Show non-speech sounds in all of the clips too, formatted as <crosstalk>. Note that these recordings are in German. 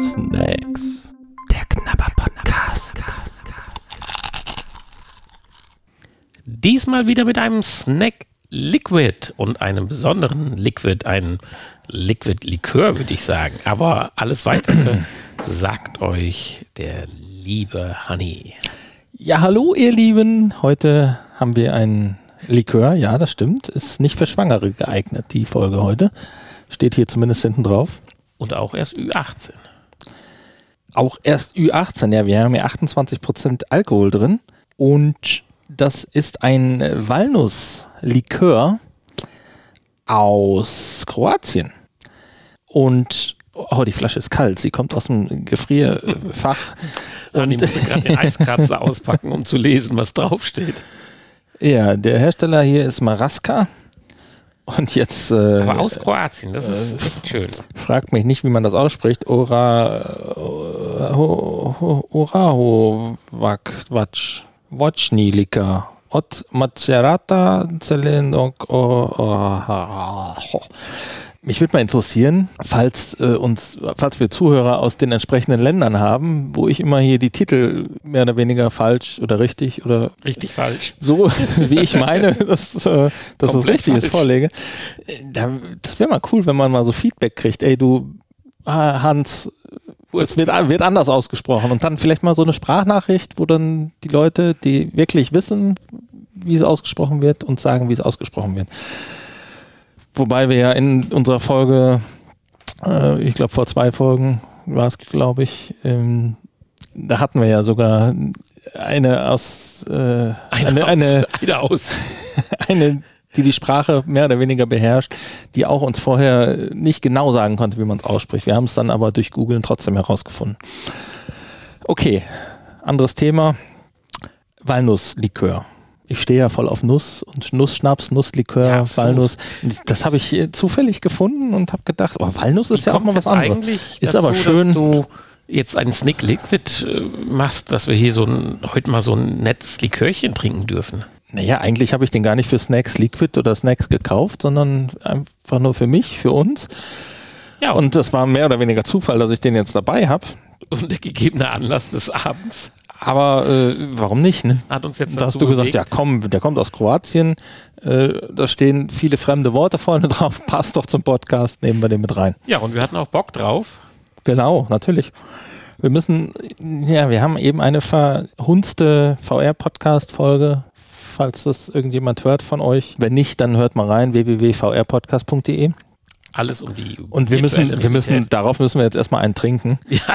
Snacks. Der Knabber Podcast. Diesmal wieder mit einem Snack Liquid und einem besonderen Liquid, einem Liquid Likör, würde ich sagen. Aber alles weitere <clears throat> sagt euch der liebe Honey. Ja, hallo ihr Lieben. Heute haben wir ein Likör. Ja, das stimmt. Ist nicht für Schwangere geeignet, die Folge heute. Steht hier zumindest hinten drauf. Und auch erst Ü18. Auch erst Ü18, ja, wir haben ja 28% Alkohol drin. Und das ist ein Walnusslikör aus Kroatien. Und oh, die Flasche ist kalt, sie kommt aus dem Gefrierfach. <laughs> Und ich musste gerade den Eiskratzer <laughs> auspacken, um zu lesen, was draufsteht. Ja, der Hersteller hier ist Maraska. Und jetzt. Äh, Aber aus Kroatien, das ist äh, echt schön. Fragt mich nicht, wie man das ausspricht. Ora. Orahovac. Wochnilika. Od Macerata Zelenok. Mich würde mal interessieren, falls äh, uns, falls wir Zuhörer aus den entsprechenden Ländern haben, wo ich immer hier die Titel mehr oder weniger falsch oder richtig oder richtig falsch, so <laughs> wie ich meine, dass, äh, dass das richtig falsch. ist, vorlege. Das wäre mal cool, wenn man mal so Feedback kriegt. Ey, du Hans, es wird, wird anders ausgesprochen und dann vielleicht mal so eine Sprachnachricht, wo dann die Leute, die wirklich wissen, wie es ausgesprochen wird, und sagen, wie es ausgesprochen wird. Wobei wir ja in unserer Folge, äh, ich glaube vor zwei Folgen war es, glaube ich, ähm, da hatten wir ja sogar eine aus, äh, eine, eine, eine, <laughs> eine, aus. <laughs> eine, die die Sprache mehr oder weniger beherrscht, die auch uns vorher nicht genau sagen konnte, wie man es ausspricht. Wir haben es dann aber durch Googlen trotzdem herausgefunden. Okay, anderes Thema. Walnusslikör ich stehe ja voll auf Nuss und Nussschnaps, Nusslikör, ja, Walnuss. Das habe ich äh, zufällig gefunden und habe gedacht, oh, Walnuss ist Wie ja auch mal was anderes. Ist dazu, aber schön. Dass du jetzt einen Snick Liquid äh, machst, dass wir hier so ein, heute mal so ein nettes Likörchen trinken dürfen. Naja, eigentlich habe ich den gar nicht für Snacks Liquid oder Snacks gekauft, sondern einfach nur für mich, für uns. Ja. Und das war mehr oder weniger Zufall, dass ich den jetzt dabei habe. Und der gegebene Anlass des Abends. Aber äh, warum nicht? Ne? Hat uns jetzt da hast du gesagt, ja komm, der kommt aus Kroatien. Äh, da stehen viele fremde Worte vorne <laughs> drauf. Passt doch zum Podcast, nehmen wir den mit rein. Ja, und wir hatten auch Bock drauf. Genau, natürlich. Wir müssen, ja, wir haben eben eine verhunzte VR-Podcast-Folge, falls das irgendjemand hört von euch. Wenn nicht, dann hört mal rein, www.vrpodcast.de alles um die. Und wir müssen, wir müssen, darauf müssen wir jetzt erstmal einen trinken. <laughs> Ja,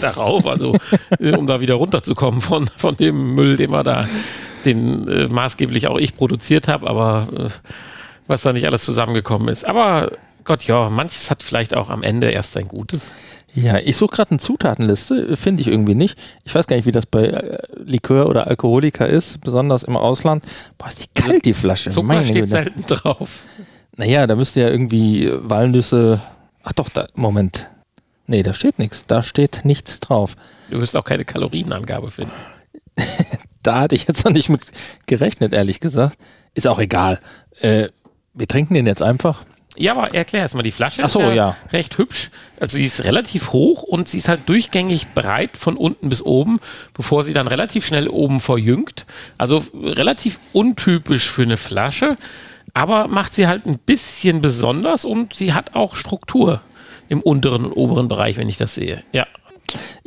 darauf, also um da wieder runterzukommen von, von dem Müll, den wir da, den äh, maßgeblich auch ich produziert habe, aber äh, was da nicht alles zusammengekommen ist. Aber Gott, ja, manches hat vielleicht auch am Ende erst sein Gutes. Ja, ich suche gerade eine Zutatenliste, finde ich irgendwie nicht. Ich weiß gar nicht, wie das bei äh, Likör oder Alkoholiker ist, besonders im Ausland. Boah, ist die kalt, die Flasche. Zucker Meine steht Güte. selten drauf. Naja, da müsste ja irgendwie Walnüsse. Ach doch, da, Moment. Nee, da steht nichts. Da steht nichts drauf. Du wirst auch keine Kalorienangabe finden. <laughs> da hatte ich jetzt noch nicht mit gerechnet, ehrlich gesagt. Ist auch egal. Äh, wir trinken den jetzt einfach. Ja, aber erklär erstmal, die Flasche Ach so, ist ja, ja, recht hübsch. Also sie ist relativ hoch und sie ist halt durchgängig breit von unten bis oben, bevor sie dann relativ schnell oben verjüngt. Also relativ untypisch für eine Flasche aber macht sie halt ein bisschen besonders und sie hat auch Struktur im unteren und oberen Bereich, wenn ich das sehe. Ja.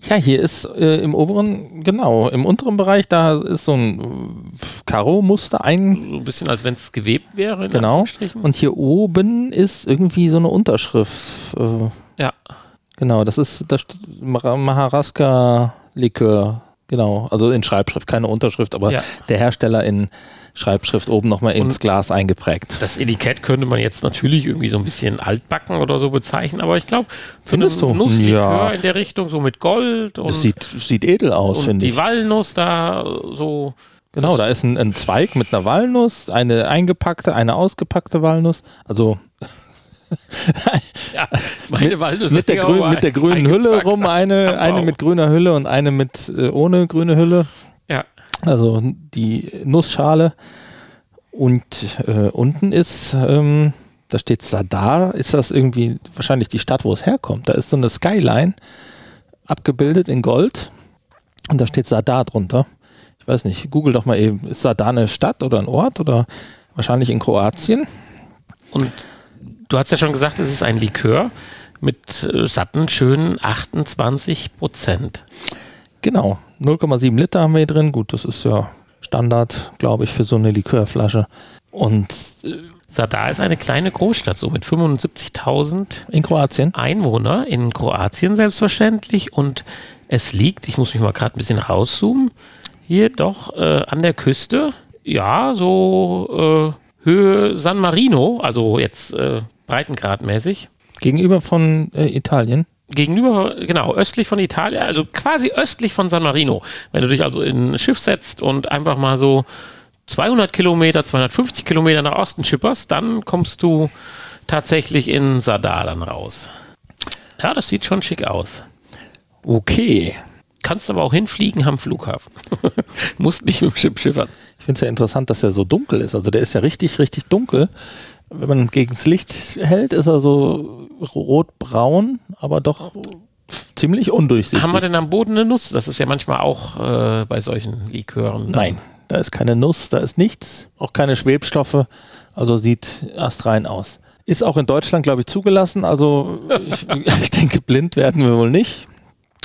Ja, hier ist äh, im oberen, genau, im unteren Bereich, da ist so ein Karo-Muster ein. So ein bisschen, als wenn es gewebt wäre. Genau. Und hier oben ist irgendwie so eine Unterschrift. Äh, ja. Genau, das ist das Maharaska-Likör. Genau, also in Schreibschrift, keine Unterschrift, aber ja. der Hersteller in Schreibschrift oben nochmal ins Glas eingeprägt. Das Etikett könnte man jetzt natürlich irgendwie so ein bisschen altbacken oder so bezeichnen, aber ich glaube, so eine Nusslikör ja. in der Richtung, so mit Gold. Und, das sieht, sieht edel aus, finde ich. Die Walnuss da so. Genau, da ist ein, ein, Zweig mit einer Walnuss, eine eingepackte, eine ausgepackte Walnuss. Also <laughs> ja, meine Walnuss mit, der, grün, mit der grünen Hülle rum, eine, eine mit grüner Hülle und eine mit äh, ohne grüne Hülle. Also die Nussschale. Und äh, unten ist ähm, Da steht Sadar, ist das irgendwie wahrscheinlich die Stadt, wo es herkommt. Da ist so eine Skyline abgebildet in Gold und da steht Sadar drunter. Ich weiß nicht, google doch mal eben, ist Sadar eine Stadt oder ein Ort oder wahrscheinlich in Kroatien? Und du hast ja schon gesagt, es ist ein Likör mit äh, satten, schönen 28 Prozent. Genau, 0,7 Liter haben wir hier drin. Gut, das ist ja Standard, glaube ich, für so eine Likörflasche. Und äh, Sadar ist eine kleine Großstadt, so mit 75.000 in Kroatien. Einwohner, in Kroatien selbstverständlich. Und es liegt, ich muss mich mal gerade ein bisschen rauszoomen, hier doch äh, an der Küste, ja, so äh, Höhe San Marino, also jetzt äh, breitengradmäßig. Gegenüber von äh, Italien? Gegenüber, genau, östlich von Italien, also quasi östlich von San Marino. Wenn du dich also in ein Schiff setzt und einfach mal so 200 Kilometer, 250 Kilometer nach Osten schipperst, dann kommst du tatsächlich in Sadar dann raus. Ja, das sieht schon schick aus. Okay. Kannst aber auch hinfliegen am Flughafen. <laughs> Musst nicht mit dem Schiff schiffern. Ich finde es ja interessant, dass er so dunkel ist. Also der ist ja richtig, richtig dunkel wenn man gegen das Licht hält, ist er so rot-braun, aber doch ziemlich undurchsichtig. Haben wir denn am Boden eine Nuss? Das ist ja manchmal auch äh, bei solchen Likören. Nein, da ist keine Nuss, da ist nichts, auch keine Schwebstoffe, also sieht astrein aus. Ist auch in Deutschland, glaube ich, zugelassen, also <laughs> ich, ich denke, blind werden wir wohl nicht.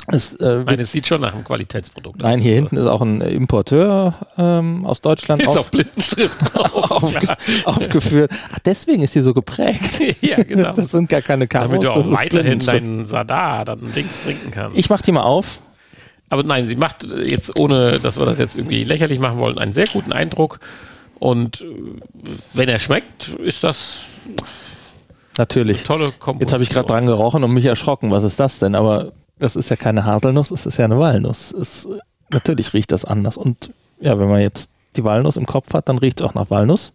Es, äh, Nein, es sieht schon nach einem Qualitätsprodukt Nein, hier hinten ist auch ein Importeur ähm, aus Deutschland ist auf, <laughs> auf Blindenschrift aufge aufgeführt. Ach, deswegen ist die so geprägt. <laughs> ja, genau. <laughs> Das sind gar keine Karos. Damit du auch weiterhin deinen Sadar dann links trinken kannst. Ich mach die mal auf. Aber nein, sie macht jetzt, ohne dass wir das jetzt irgendwie lächerlich machen wollen, einen sehr guten Eindruck. Und äh, wenn er schmeckt, ist das Natürlich. tolle Komposition. Jetzt habe ich gerade dran gerochen und mich erschrocken. Was ist das denn? Aber das ist ja keine Haselnuss, das ist ja eine Walnuss. Es, natürlich riecht das anders. Und ja, wenn man jetzt die Walnuss im Kopf hat, dann riecht es auch nach Walnuss.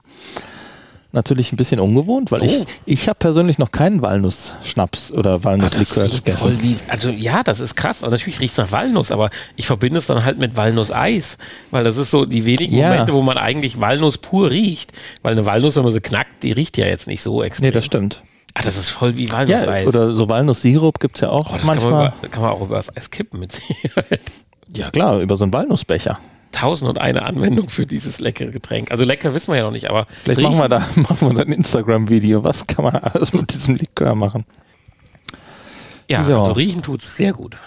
Natürlich ein bisschen ungewohnt, weil oh. ich, ich habe persönlich noch keinen Walnuss-Schnaps oder Walnusslikör ah, gegessen. Wie, also ja, das ist krass. Also natürlich riecht es nach Walnuss, aber ich verbinde es dann halt mit Walnusseis, weil das ist so die wenigen ja. Momente, wo man eigentlich Walnuss pur riecht. Weil eine Walnuss, wenn man sie knackt, die riecht ja jetzt nicht so extrem. Nee, das stimmt. Ah, das ist voll wie Walnusseis. Ja, oder so Walnusssirup gibt es ja auch oh, das manchmal. Kann man, über, kann man auch über das Eis kippen mit Sicherheit. <laughs> Ja klar, über so einen Walnussbecher. Tausend und eine Anwendung für dieses leckere Getränk. Also lecker wissen wir ja noch nicht, aber. Vielleicht machen wir da <laughs> machen wir da ein Instagram-Video. Was kann man alles mit diesem Likör machen? Ja, ja. also riechen tut es sehr gut.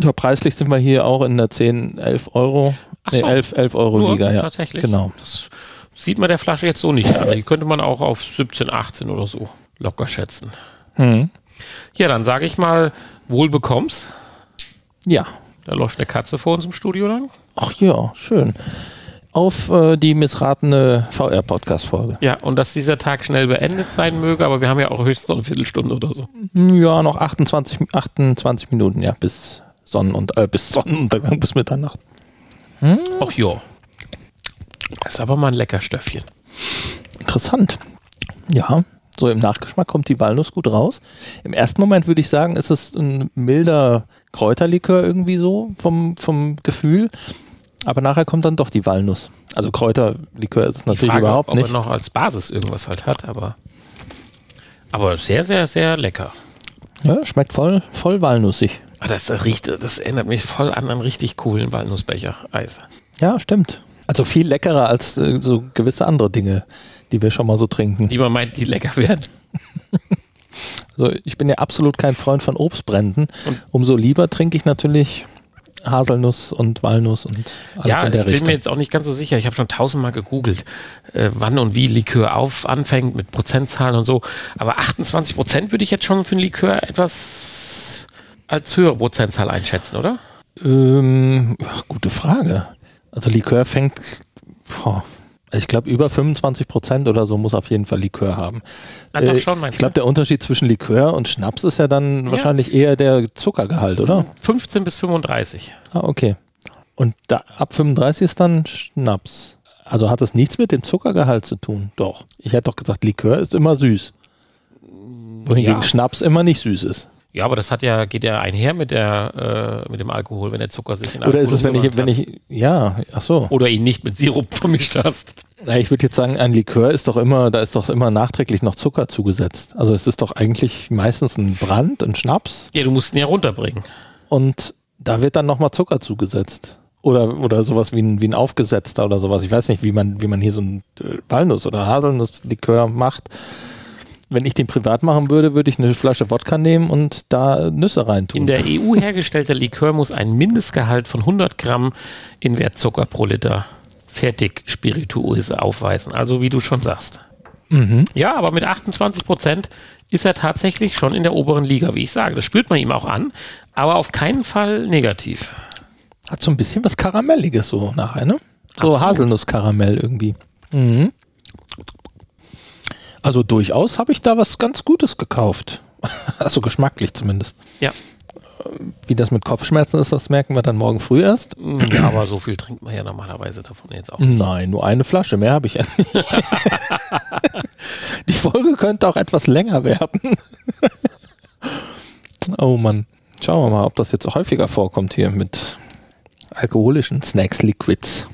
Ja, preislich sind wir hier auch in der 10, 11 Euro. Ach so. Nee, 11, 11 Euro Nur, Liga, ja. Tatsächlich. Genau. Das sieht man der Flasche jetzt so nicht an. Die könnte man auch auf 17, 18 oder so locker schätzen. Mhm. Ja, dann sage ich mal, wohl bekommst. Ja. Da läuft eine Katze vor uns im Studio lang. Ach ja, schön. Auf äh, die missratene VR-Podcast-Folge. Ja, und dass dieser Tag schnell beendet sein möge, aber wir haben ja auch höchstens noch eine Viertelstunde oder so. Ja, noch 28, 28 Minuten, ja, bis Sonnen und, äh, bis Sonnenuntergang, <laughs> bis Mitternacht. Hm? Ach ja. Das ist aber mal ein lecker Stöffchen. Interessant. Ja, so im Nachgeschmack kommt die Walnuss gut raus. Im ersten Moment würde ich sagen, ist es ein milder Kräuterlikör irgendwie so vom, vom Gefühl. Aber nachher kommt dann doch die Walnuss. Also Kräuterlikör ist es natürlich Frage, überhaupt ob, nicht. Ob er noch als Basis irgendwas halt hat, aber, aber sehr, sehr, sehr lecker. Ja, schmeckt voll, voll walnussig. Ah, das, das, riecht, das erinnert mich voll an einen richtig coolen Walnussbecher-Eis. Ja, stimmt. Also viel leckerer als äh, so gewisse andere Dinge, die wir schon mal so trinken. Die man meint, die lecker werden. <laughs> also ich bin ja absolut kein Freund von Obstbränden. Und Umso lieber trinke ich natürlich Haselnuss und Walnuss und alles ja, in der Richtung. ich bin mir jetzt auch nicht ganz so sicher. Ich habe schon tausendmal gegoogelt, äh, wann und wie Likör auf anfängt mit Prozentzahlen und so. Aber 28 Prozent würde ich jetzt schon für ein Likör etwas als höhere Prozentzahl einschätzen, oder? Ähm, gute Frage. Also Likör fängt, boah, ich glaube, über 25 Prozent oder so muss auf jeden Fall Likör haben. Na, äh, schon, ich glaube, der Unterschied zwischen Likör und Schnaps ist ja dann ja. wahrscheinlich eher der Zuckergehalt, oder? 15 bis 35. Ah, okay. Und da, ab 35 ist dann Schnaps. Also hat das nichts mit dem Zuckergehalt zu tun? Doch. Ich hätte doch gesagt, Likör ist immer süß. Wohingegen ja. Schnaps immer nicht süß ist. Ja, aber das hat ja, geht ja einher mit der, äh, mit dem Alkohol, wenn der Zucker sich in Alkohol Oder ist es, wenn ich, wenn ich, ja, ach so. Oder ihn nicht mit Sirup vermischt hast. Na, ich würde jetzt sagen, ein Likör ist doch immer, da ist doch immer nachträglich noch Zucker zugesetzt. Also es ist doch eigentlich meistens ein Brand, ein Schnaps. Ja, du musst ihn ja runterbringen. Und da wird dann nochmal Zucker zugesetzt. Oder, oder sowas wie ein, wie ein aufgesetzter oder sowas. Ich weiß nicht, wie man, wie man hier so ein äh, Walnuss- oder Haselnusslikör macht. Wenn ich den privat machen würde, würde ich eine Flasche Wodka nehmen und da Nüsse reintun. In der EU hergestellter Likör muss ein Mindestgehalt von 100 Gramm Invertzucker pro Liter Fertigspirituose aufweisen. Also wie du schon sagst. Mhm. Ja, aber mit 28 Prozent ist er tatsächlich schon in der oberen Liga, wie ich sage. Das spürt man ihm auch an, aber auf keinen Fall negativ. Hat so ein bisschen was Karamelliges so nachher, ne? So. Haselnusskaramell irgendwie. Mhm. Also durchaus habe ich da was ganz Gutes gekauft. <laughs> Also geschmacklich zumindest. Ja. Wie das mit Kopfschmerzen ist, das merken wir dann morgen früh erst. Ja, aber so viel trinkt man ja normalerweise davon jetzt auch. nicht. Nein, nur eine Flasche, mehr habe ich ja nicht. <laughs> Die Folge könnte auch etwas länger werden. <laughs> Oh Mann. Schauen wir mal, ob das jetzt häufiger vorkommt hier mit alkoholischen Snacks, Liquids.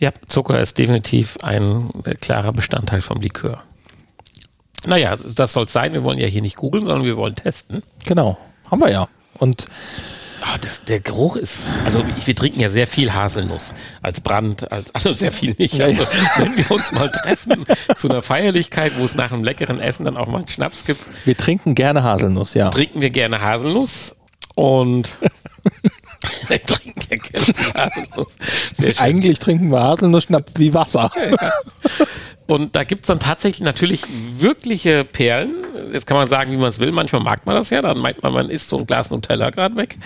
Ja, Zucker ist definitiv ein äh, klarer Bestandteil vom Likör. Naja, das soll es sein. Wir wollen ja hier nicht googeln, sondern wir wollen testen. Genau, haben wir ja. Und Ah, das, der Geruch ist, also wir trinken ja sehr viel Haselnuss als Brand, als, <laughs> also sehr viel nicht. Also, <laughs> wenn wir uns mal treffen zu einer Feierlichkeit, wo es nach einem leckeren Essen dann auch mal einen Schnaps gibt, wir trinken gerne Haselnuss, ja. trinken wir gerne Haselnuss und <laughs> wir <laughs> trinken ja gerne Haselnuss. Eigentlich trinken wir Haselnussschnaps wie Wasser. Und da gibt es dann tatsächlich natürlich wirkliche Perlen. Jetzt kann man sagen, wie man es will. Manchmal mag man das ja. Dann meint man, man isst so ein Glas Nutella gerade weg.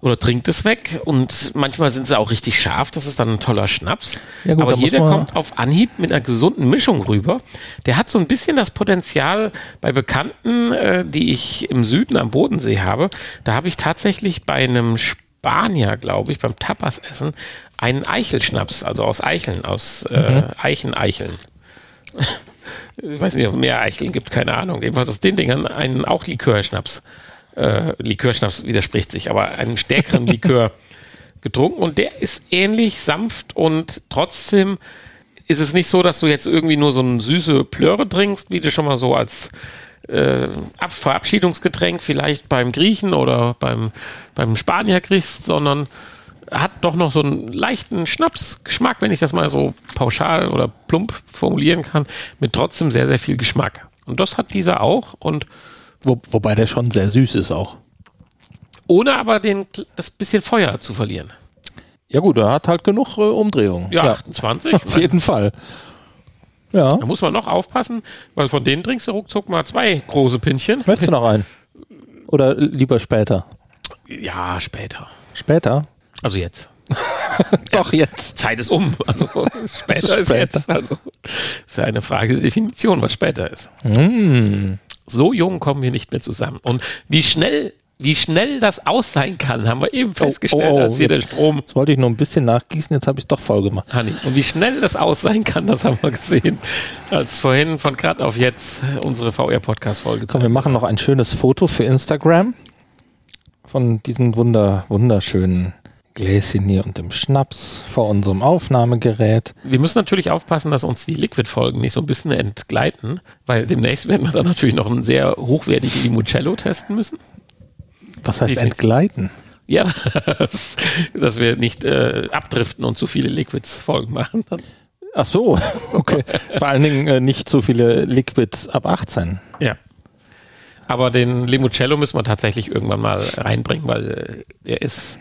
Oder trinkt es weg. Und manchmal sind sie auch richtig scharf. Das ist dann ein toller Schnaps. Ja gut, Aber da hier, muss der man- kommt auf Anhieb mit einer gesunden Mischung rüber. Der hat so ein bisschen das Potenzial bei Bekannten, äh, die ich im Süden am Bodensee habe. Da habe ich tatsächlich bei einem Spanier, glaube ich, beim Tapas-Essen einen Eichelschnaps, also aus Eicheln, aus äh, Eicheneicheln. Ich weiß nicht, ob es mehr Eicheln gibt, keine Ahnung. Jedenfalls aus den Dingern einen auch Likörschnaps. Äh, Likörschnaps widerspricht sich, aber einen stärkeren Likör <laughs> getrunken und der ist ähnlich sanft und trotzdem ist es nicht so, dass du jetzt irgendwie nur so eine süße Plöre trinkst, wie du schon mal so als äh, Ab Verabschiedungsgetränk vielleicht beim Griechen oder beim, beim Spanier kriegst, sondern hat doch noch so einen leichten Schnapsgeschmack, wenn ich das mal so pauschal oder plump formulieren kann, mit trotzdem sehr, sehr viel Geschmack. Und das hat dieser auch und Wo, wobei der schon sehr süß ist auch. ohne aber den, das bisschen Feuer zu verlieren. Ja gut, er hat halt genug äh, Umdrehungen. Ja, 28. <laughs> auf jeden Fall. Ja. Da muss man noch aufpassen, weil von denen trinkst du ruckzuck mal zwei große Pinchen. Möchtest du noch einen? Oder lieber später? Ja, später. Später? Also jetzt. <laughs> Doch, jetzt. Zeit ist um. Also später ist Später. jetzt. Also ist ja eine Frage der Definition, was später ist. Mm. So jung kommen wir nicht mehr zusammen. Und wie schnell, wie schnell das aus sein kann, haben wir eben festgestellt, oh, oh, als hier der Strom. Jetzt wollte ich nur ein bisschen nachgießen, jetzt habe ich es doch voll gemacht. Hanni. Und wie schnell das aus sein kann, das haben wir gesehen, als vorhin von gerade auf jetzt unsere VR-Podcast-Folge Komm, wir machen noch ein schönes Foto für Instagram von diesen wunder, wunderschönen Gläschen hier und dem Schnaps vor unserem Aufnahmegerät. Wir müssen natürlich aufpassen, dass uns die Liquid-Folgen nicht so ein bisschen entgleiten, weil demnächst werden wir dann natürlich noch einen sehr hochwertigen Limoncello testen müssen. Was heißt Definitiv. entgleiten? Ja, <laughs> dass, wir nicht äh, abdriften und zu viele Liquids-Folgen machen. Dann. Ach so, <laughs> okay. Vor allen Dingen äh, nicht so viele Liquids ab 18. Ja. Aber den Limoncello müssen wir tatsächlich irgendwann mal reinbringen, weil äh, der ist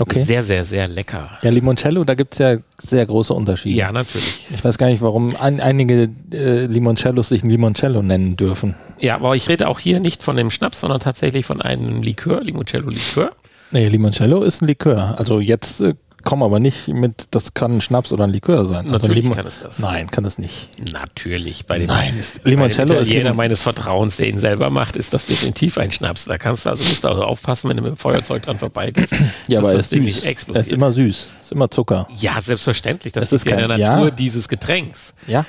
Okay. sehr, sehr, sehr lecker. Ja, Limoncello, da gibt es ja sehr große Unterschiede. Ja, natürlich. Ich weiß gar nicht, warum ein, einige äh, Limoncellos sich ein Limoncello nennen dürfen. Ja, aber ich rede auch hier nicht von dem Schnaps, sondern tatsächlich von einem Likör, Limoncello-Likör. Nee, Limoncello ist ein Likör. Also jetzt äh, komm aber nicht mit, das kann ein Schnaps oder ein Likör sein. Also Natürlich Limo- kann es das. Nein, kann es nicht. Natürlich, bei dem, Nein, ist- Limoncello ist Limon- meines Vertrauens, der ihn selber macht, ist das definitiv ein Schnaps. Da kannst du also musst du also aufpassen, wenn du mit dem Feuerzeug dran vorbeigehst. <clears throat> Ja, aber er das ist Ding süß. nicht Er explodiert. ist immer süß. Ist immer Zucker. ja, selbstverständlich. Das Es ist ist ja in der Natur ja. dieses Getränks. Ja. Und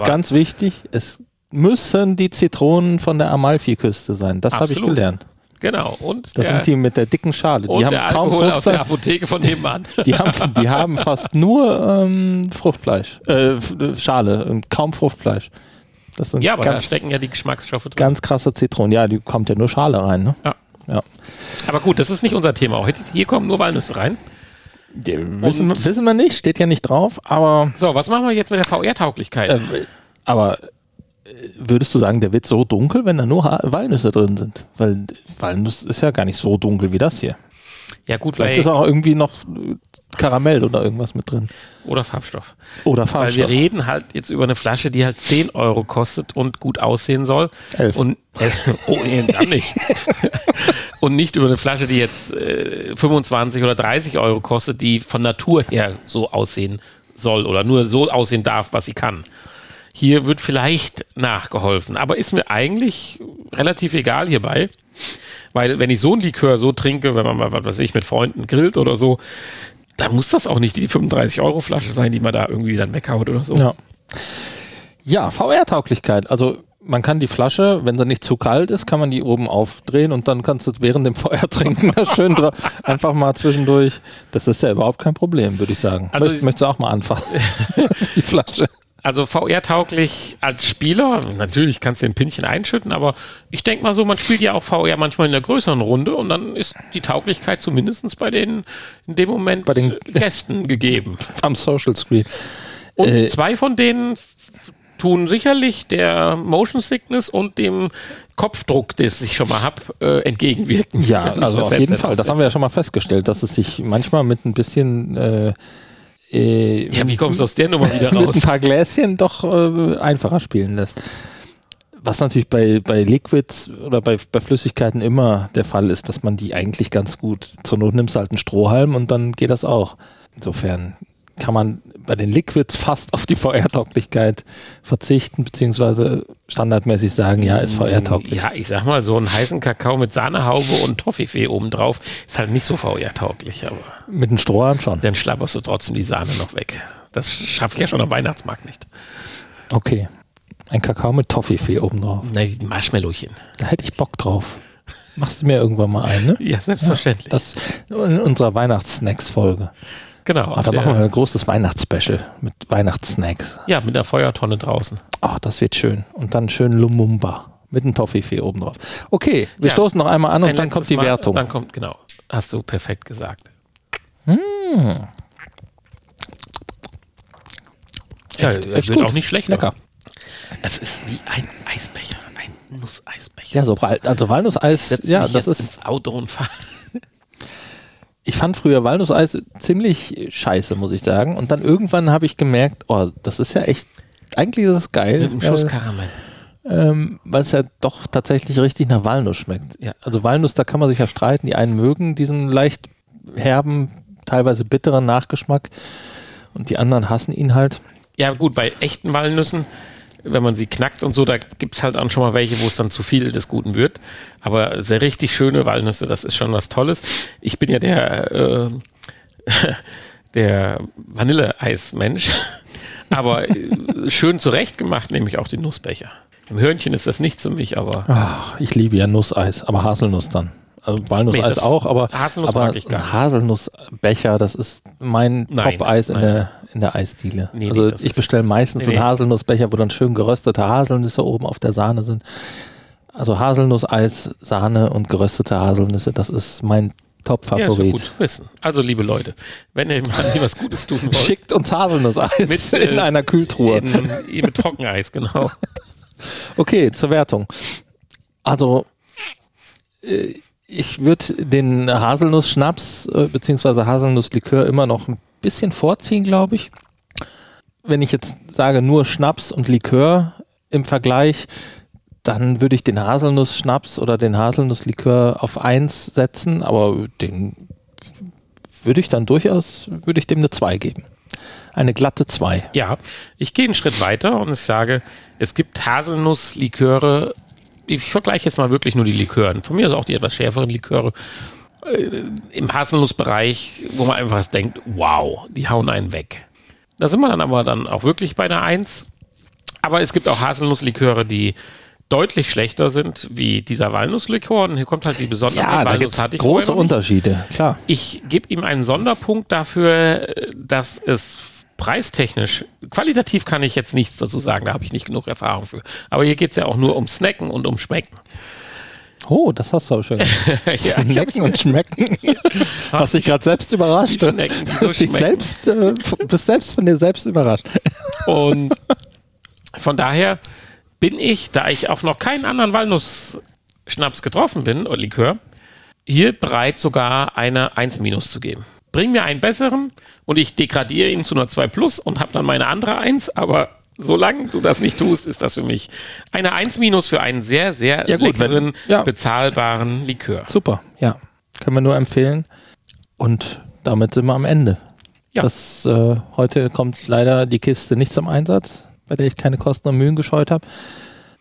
Aber- ganz wichtig, es müssen die Zitronen von der Amalfiküste sein. Das habe ich gelernt. Genau. Und das der, sind die mit der dicken Schale. Die und haben kaum Alkohol aus Fruchtfleisch. der Apotheke von nebenan. <laughs> Die haben, die haben fast nur ähm, Fruchtfleisch, äh, Schale und kaum Fruchtfleisch. Das sind ja, aber ganz, da stecken ja die Geschmacksstoffe drin. Ganz krasse Zitronen. Ja, die kommt ja nur Schale rein. Ne? Ja. ja. Aber gut, das ist nicht unser Thema. Heute, hier kommen nur Walnüsse rein. Die, wissen, wissen, wir nicht, steht ja nicht drauf, aber. So, was machen wir jetzt mit der VR-Tauglichkeit? Äh, aber würdest du sagen, der wird so dunkel, wenn da nur Walnüsse drin sind? Weil Walnuss ist ja gar nicht so dunkel wie das hier. Ja, gut, Vielleicht ist auch irgendwie noch Karamell oder irgendwas mit drin. Oder Farbstoff. Oder Farbstoff. Weil wir reden halt jetzt über eine Flasche, die halt 10 Euro kostet und gut aussehen soll. Elf. Und, äh, oh, dann nicht. <laughs> und nicht über eine Flasche, die jetzt äh, 25 oder 30 Euro kostet, die von Natur her so aussehen soll oder nur so aussehen darf, was sie kann. Hier wird vielleicht nachgeholfen, aber ist mir eigentlich relativ egal hierbei. Weil wenn ich so ein Likör so trinke, wenn man mal, was weiß ich, mit Freunden grillt oder so, dann muss das auch nicht die 35-Euro-Flasche sein, die man da irgendwie dann weghaut oder so. Ja, ja VR-Tauglichkeit. Also man kann die Flasche, wenn sie nicht zu kalt ist, kann man die oben aufdrehen und dann kannst du während dem Feuer <laughs> trinken. Schön. Einfach mal zwischendurch. Das ist ja überhaupt kein Problem, würde ich sagen. Also Möcht, möchtest du auch mal anfassen? <laughs> die Flasche. Also VR-tauglich als Spieler, natürlich kannst du den Pinchen einschütten, aber ich denke mal so, man spielt ja auch VR manchmal in der größeren Runde und dann ist die Tauglichkeit zumindest bei den in dem Moment bei den Gästen <laughs> gegeben. Am Social Screen. Und äh, zwei von denen tun sicherlich der Motion Sickness und dem Kopfdruck, den ich schon mal habe, äh, entgegenwirken. Ja, also auf jeden Fall. Das haben wir ja schon mal festgestellt, dass es sich manchmal mit ein bisschen äh, äh, ja, wie kommst du aus der Nummer wieder <laughs> raus? mit ein paar Gläschen doch äh, einfacher spielen lässt. Was natürlich bei, bei Liquids oder bei, bei Flüssigkeiten immer der Fall ist, dass man die eigentlich ganz gut, zur Not nimmst du halt einen Strohhalm und dann geht das auch. Insofern kann man bei den Liquids fast auf die VR-Tauglichkeit verzichten, beziehungsweise standardmäßig sagen, ja, ist VR-tauglich. Ja, ich sag mal, so einen heißen Kakao mit Sahnehaube und Toffifee obendrauf ist halt nicht so VR-tauglich. Aber mit einem Strohhalm schon. Dann schlapperst du trotzdem die Sahne noch weg. Das schaffe ich ja schon am Weihnachtsmarkt nicht. Okay. Ein Kakao mit Toffifee obendrauf. Nein, Marshmallowchen. Da hätte ich Bock drauf. Machst du mir irgendwann mal ein, ne? Ja, selbstverständlich. Ja, das in unserer Weihnachtssnacks-Folge. Genau. Ach, da machen wir ein großes Weihnachtsspecial mit Weihnachtssnacks. Ja, mit der Feuertonne draußen. Ach, das wird schön. Und dann schön Lumumba mit einem Toffifee oben drauf. Okay, wir ja, stoßen noch einmal an und dann kommt die Mal, Wertung. Dann kommt, genau. Hast du perfekt gesagt. Hm. Ja, echt, echt wird gut. auch nicht schlecht. Lecker. Es ist wie ein Eisbecher, ein Nusseisbecher. Ja, so also Walnusseis, ja, das ist ins Auto und fahren ich fand früher Walnusseis ziemlich scheiße, muss ich sagen. Und dann irgendwann habe ich gemerkt, oh, das ist ja echt, eigentlich ist es geil. Mit einem Schuss Karamell. Ähm, weil es ja doch tatsächlich richtig nach Walnuss schmeckt. Ja. Also Walnuss, da kann man sich ja streiten. Die einen mögen diesen leicht herben, teilweise bitteren Nachgeschmack und die anderen hassen ihn halt. Ja gut, bei echten Walnüssen wenn man sie knackt und so, da gibt es halt auch schon mal welche, wo es dann zu viel des Guten wird. Aber sehr richtig schöne Walnüsse, das ist schon was Tolles. Ich bin ja der, äh, <laughs> der Vanilleeis-Mensch, <laughs> aber äh, schön zurechtgemacht, nämlich auch die Nussbecher. Im Hörnchen ist das nicht für mich, aber. Ach, ich liebe ja Nusseis, aber Haselnuss dann. Also Walnusseis nee, auch, aber, Haselnuss aber ein Haselnussbecher, das ist mein Top-Eis in der, in der Eisdiele. Nee, also nee, ich bestelle meistens einen Haselnussbecher, wo dann schön geröstete Haselnüsse oben auf der Sahne sind. Also Haselnusseis, Sahne und geröstete Haselnüsse, das ist mein Top-Favorit. Ja, gut wissen. Also, liebe Leute, wenn ihr mal <laughs> was Gutes tun wollt. Schickt uns Haselnusseis mit, <laughs> in äh, einer Kühltruhe. In, mit Trockeneis, genau. <laughs> okay, zur Wertung. Also, äh, ich würde den Haselnuss-Schnaps äh, bzw. Haselnusslikör immer noch ein bisschen vorziehen, glaube ich. Wenn ich jetzt sage nur Schnaps und Likör im Vergleich, dann würde ich den Haselnuss-Schnaps oder den Haselnusslikör auf 1 setzen, aber den würde ich dann durchaus, würde ich dem eine 2 geben. Eine glatte 2. Ja, ich gehe einen Schritt weiter und ich sage, es gibt Haselnussliköre, ich vergleiche jetzt mal wirklich nur die Likören. Von mir ist auch die etwas schärferen Liköre äh, im Haselnussbereich, wo man einfach denkt, wow, die hauen einen weg. Da sind wir dann aber dann auch wirklich bei einer Eins. Aber es gibt auch Haselnussliköre, die deutlich schlechter sind wie dieser Walnusslikör. Und hier kommt halt die Besonderheit. Ja, da gibt es große Unterschiede, klar. Ich gebe ihm einen Sonderpunkt dafür, dass es preistechnisch, qualitativ kann ich jetzt nichts dazu sagen, da habe ich nicht genug Erfahrung für. Aber hier geht es ja auch nur um Snacken und um Schmecken. Oh, das hast du aber schon. <laughs> ja, Snacken und schmecken. <laughs> Hast dich gerade selbst überrascht. Schmecken, so dich selbst, äh, bist selbst von dir selbst überrascht. <laughs> Und von daher bin ich, da ich auf noch keinen anderen Walnussschnaps getroffen bin, oder Likör, hier bereit sogar eine 1 minus zu geben. Bring mir einen besseren und ich degradiere ihn zu einer 2 plus und habe dann meine andere 1, aber solange du das nicht tust, ist das für mich eine 1 minus für einen sehr, sehr ja, gut, leckeren, wenn, ja. bezahlbaren Likör. Super, ja. Können wir nur empfehlen. Und damit sind wir am Ende. Ja. Das, äh, heute kommt leider die Kiste nicht zum Einsatz, bei der ich keine Kosten und Mühen gescheut habe.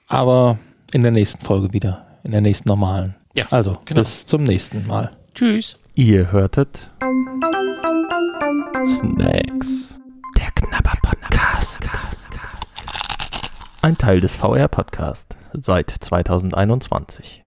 Aber in der nächsten Folge wieder. In der nächsten normalen. Ja. Also, genau. bis zum nächsten Mal. Tschüss. Ihr hörtet Snacks. Der Knabber Podcast. Ein Teil des VR Podcast seit 2021.